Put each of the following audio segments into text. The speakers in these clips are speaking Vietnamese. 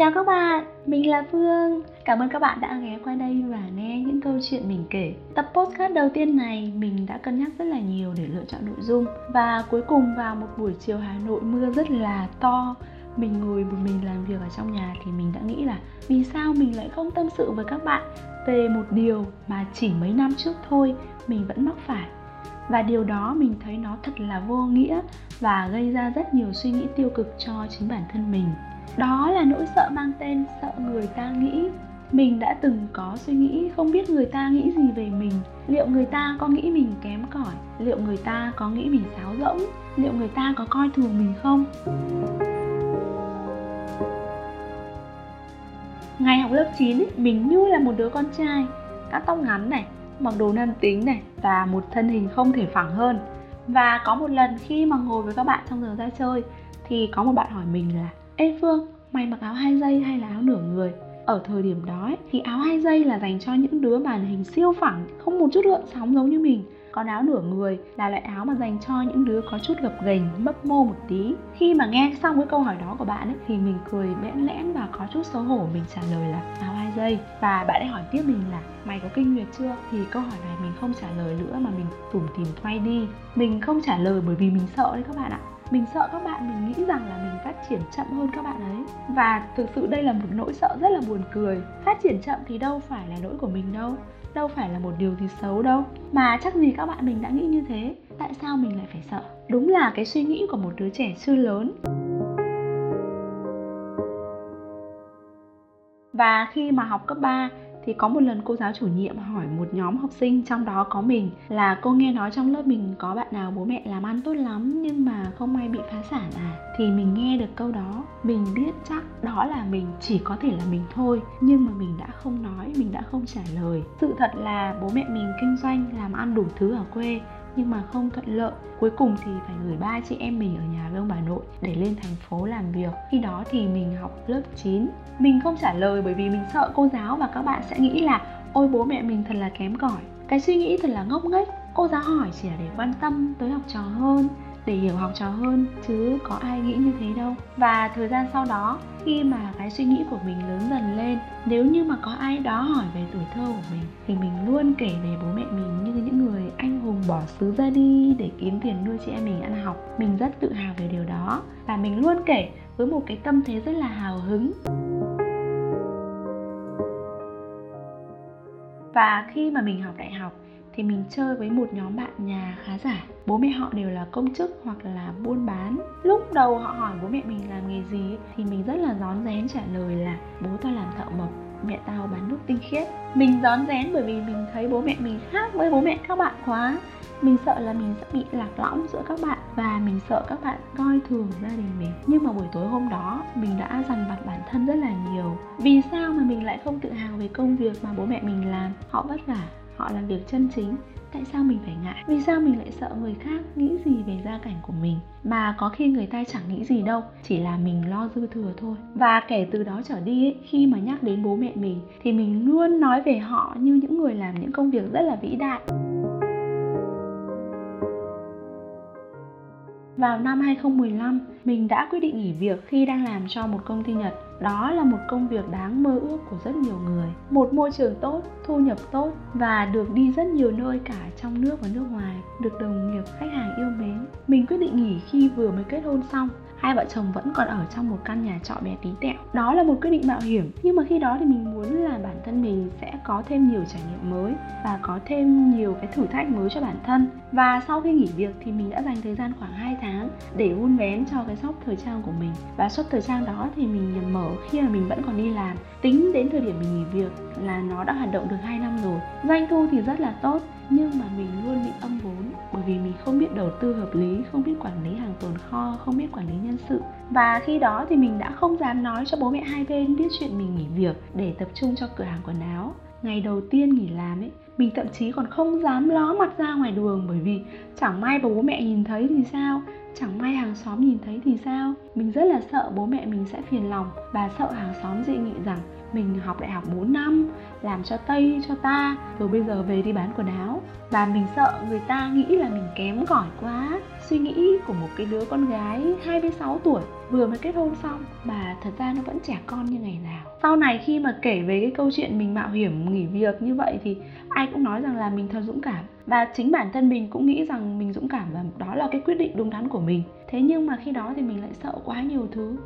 Chào các bạn, mình là Phương. Cảm ơn các bạn đã ghé qua đây và nghe những câu chuyện mình kể. Tập podcast đầu tiên này mình đã cân nhắc rất là nhiều để lựa chọn nội dung và cuối cùng vào một buổi chiều Hà Nội mưa rất là to mình ngồi một mình làm việc ở trong nhà thì mình đã nghĩ là vì sao mình lại không tâm sự với các bạn về một điều mà chỉ mấy năm trước thôi mình vẫn mắc phải và điều đó mình thấy nó thật là vô nghĩa và gây ra rất nhiều suy nghĩ tiêu cực cho chính bản thân mình đó là nỗi sợ mang tên sợ người ta nghĩ. Mình đã từng có suy nghĩ không biết người ta nghĩ gì về mình. Liệu người ta có nghĩ mình kém cỏi? Liệu người ta có nghĩ mình sáo rỗng? Liệu người ta có coi thường mình không? Ngày học lớp 9 ấy, mình như là một đứa con trai. Cắt tóc ngắn này, mặc đồ nam tính này Và một thân hình không thể phẳng hơn. Và có một lần khi mà ngồi với các bạn trong giờ ra chơi Thì có một bạn hỏi mình là Ê Phương, mày mặc áo hai dây hay là áo nửa người? Ở thời điểm đó ấy, thì áo hai dây là dành cho những đứa màn hình siêu phẳng Không một chút gợn sóng giống như mình. Còn áo nửa người là loại áo mà dành cho những đứa có chút gập ghềnh mấp mô một tí. Khi mà nghe xong cái câu hỏi đó của bạn ấy thì mình cười bẽn lẽn và có chút xấu hổ. Mình trả lời là áo hai dây. và bạn ấy hỏi tiếp mình là mày có kinh nguyệt chưa? Thì câu hỏi này mình không trả lời nữa mà mình tủm tìm quay đi. Mình không trả lời bởi vì mình sợ đấy các bạn ạ mình sợ các bạn, mình nghĩ rằng là mình phát triển chậm hơn các bạn ấy. Và thực sự đây là một nỗi sợ rất là buồn cười. Phát triển chậm thì đâu phải là lỗi của mình đâu đâu phải là một điều gì xấu đâu. Mà chắc gì các bạn mình đã nghĩ như thế, tại sao mình lại phải sợ? Đúng là cái suy nghĩ của một đứa trẻ chưa lớn. Và khi mà học cấp 3 thì có một lần cô giáo chủ nhiệm hỏi một nhóm học sinh trong đó có mình là cô nghe nói trong lớp mình có bạn nào bố mẹ làm ăn tốt lắm nhưng mà không may bị phá sản à? Thì mình nghe được câu đó, mình biết chắc đó là mình, chỉ có thể là mình thôi, nhưng mà mình đã không nói, mình đã không trả lời. Sự thật là bố mẹ mình kinh doanh, làm ăn đủ thứ ở quê nhưng mà không thuận lợi. Cuối cùng thì phải gửi ba chị em mình ở nhà với ông bà nội để lên thành phố làm việc. Khi đó thì mình học lớp 9 mình không trả lời bởi vì mình sợ cô giáo và các bạn sẽ nghĩ là, ôi, bố mẹ mình thật là kém cỏi. Cái suy nghĩ thật là ngốc nghếch. Cô giáo hỏi chỉ là để quan tâm tới học trò hơn để hiểu học trò hơn, chứ có ai nghĩ như thế đâu. Và thời gian sau đó, khi mà cái suy nghĩ của mình lớn dần lên, nếu như mà có ai đó hỏi về tuổi thơ của mình, thì mình luôn kể về bố mẹ mình như những người anh hùng bỏ xứ ra đi để kiếm tiền nuôi chị em mình ăn học. Mình rất tự hào về điều đó và mình luôn kể với một cái tâm thế rất là hào hứng. Và khi mà mình học đại học thì mình chơi với một nhóm bạn nhà khá giả. Bố mẹ họ đều là công chức hoặc là buôn bán. Lúc đầu họ hỏi bố mẹ mình làm nghề gì thì mình rất là rón rén trả lời là, bố tao làm thợ mộc, mẹ tao bán nước tinh khiết. Mình rón rén bởi vì mình thấy bố mẹ mình khác với bố mẹ các bạn quá. Mình sợ là mình sẽ bị lạc lõng giữa các bạn và mình sợ các bạn coi thường gia đình mình. Nhưng mà buổi tối hôm đó, mình đã dằn vặt bản thân rất là nhiều. Vì sao mà mình lại không tự hào về công việc mà bố mẹ mình làm? Họ vất vả họ làm việc chân chính tại sao mình phải ngại? Vì sao mình lại sợ người khác nghĩ gì về gia cảnh của mình? Mà có khi người ta chẳng nghĩ gì đâu chỉ là mình lo dư thừa thôi. Và kể từ đó trở đi ấy, khi mà nhắc đến bố mẹ mình thì mình luôn nói về họ như những người làm những công việc rất là vĩ đại. Vào năm 2015, mình đã quyết định nghỉ việc khi đang làm cho một công ty Nhật. Đó là một công việc đáng mơ ước của rất nhiều người. Một môi trường tốt, thu nhập tốt và được đi rất nhiều nơi cả trong nước và nước ngoài, được đồng nghiệp, khách hàng yêu mến. Mình quyết định nghỉ khi vừa mới kết hôn xong hai vợ chồng vẫn còn ở trong một căn nhà trọ bé tí tẹo. Đó là một quyết định mạo hiểm, nhưng mà khi đó thì mình muốn là bản thân mình sẽ có thêm nhiều trải nghiệm mới và có thêm nhiều cái thử thách mới cho bản thân. Và sau khi nghỉ việc thì mình đã dành thời gian khoảng 2 tháng để vun vén cho cái shop thời trang của mình. Và shop thời trang đó thì mình mở khi mà mình vẫn còn đi làm. Tính đến thời điểm mình nghỉ việc là nó đã hoạt động được 2 năm rồi. Doanh thu thì rất là tốt nhưng mà mình luôn bị âm vốn, bởi vì mình không biết đầu tư hợp lý, không biết quản lý hàng tồn kho, không biết quản lý nhân sự. Và khi đó thì mình đã không dám nói cho bố mẹ hai bên biết chuyện mình nghỉ việc để tập trung cho cửa hàng quần áo. Ngày đầu tiên nghỉ làm ấy, mình thậm chí còn không dám ló mặt ra ngoài đường bởi vì chẳng may bố mẹ nhìn thấy thì sao? Chẳng may hàng xóm nhìn thấy thì sao? Mình rất là sợ bố mẹ mình sẽ phiền lòng. Và sợ hàng xóm dị nghị rằng, mình học đại học 4 năm, làm cho tây, cho ta, rồi bây giờ về đi bán quần áo. Và mình sợ, người ta nghĩ là mình kém cỏi quá. Suy nghĩ của một cái đứa con gái 26 tuổi vừa mới kết hôn xong mà thật ra nó vẫn trẻ con như ngày nào. Sau này khi mà kể về cái câu chuyện mình mạo hiểm nghỉ việc như vậy thì ai cũng nói rằng là mình thật dũng cảm. Và chính bản thân mình cũng nghĩ rằng mình dũng cảm và đó là cái quyết định đúng đắn của mình. Thế nhưng mà khi đó thì mình lại sợ quá nhiều thứ.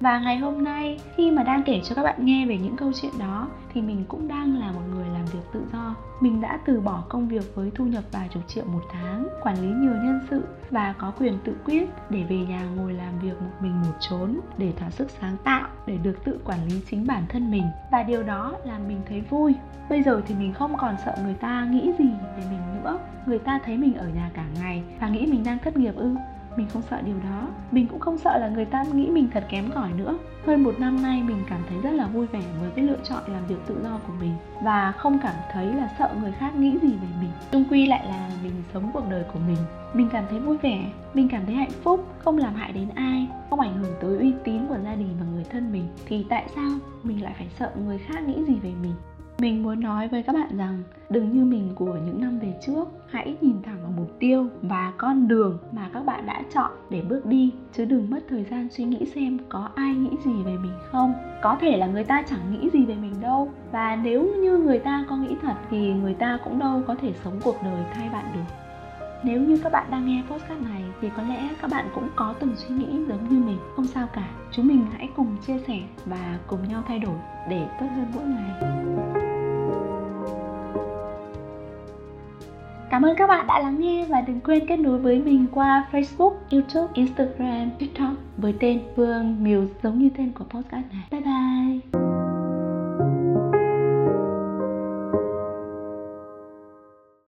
Và ngày hôm nay khi mà đang kể cho các bạn nghe về những câu chuyện đó thì mình cũng đang là một người làm việc tự do. Mình đã từ bỏ công việc với thu nhập vài chục triệu một tháng, quản lý nhiều nhân sự và có quyền tự quyết để về nhà ngồi làm việc một mình một chốn để thỏa sức sáng tạo, để được tự quản lý chính bản thân mình và điều đó làm mình thấy vui. Bây giờ thì mình không còn sợ người ta nghĩ gì về mình nữa. Người ta thấy mình ở nhà cả ngày và nghĩ mình đang thất nghiệp ư mình không sợ điều đó. Mình cũng không sợ là người ta nghĩ mình thật kém cỏi nữa. Hơn một năm nay mình cảm thấy rất là vui vẻ với cái lựa chọn làm việc tự do của mình và không cảm thấy là sợ người khác nghĩ gì về mình. Chung quy lại là mình sống cuộc đời của mình. Mình cảm thấy vui vẻ, mình cảm thấy hạnh phúc, không làm hại đến ai, không ảnh hưởng tới uy tín của gia đình và người thân mình. Thì tại sao mình lại phải sợ người khác nghĩ gì về mình? Mình muốn nói với các bạn rằng, đừng như mình của những năm về trước. Hãy nhìn thẳng vào mục tiêu và con đường mà các bạn đã chọn để bước đi, chứ đừng mất thời gian suy nghĩ xem có ai nghĩ gì về mình không. Có thể là người ta chẳng nghĩ gì về mình đâu. Và nếu như người ta có nghĩ thật thì người ta cũng đâu có thể sống cuộc đời thay bạn được. Nếu như các bạn đang nghe podcast này thì có lẽ các bạn cũng có từng suy nghĩ giống như mình. Không sao cả. Chúng mình hãy cùng chia sẻ và cùng nhau thay đổi để tốt hơn mỗi ngày. Cảm ơn các bạn đã lắng nghe và đừng quên kết nối với mình qua Facebook, YouTube, Instagram, TikTok với tên Phương Muse giống như tên của podcast này. Bye bye!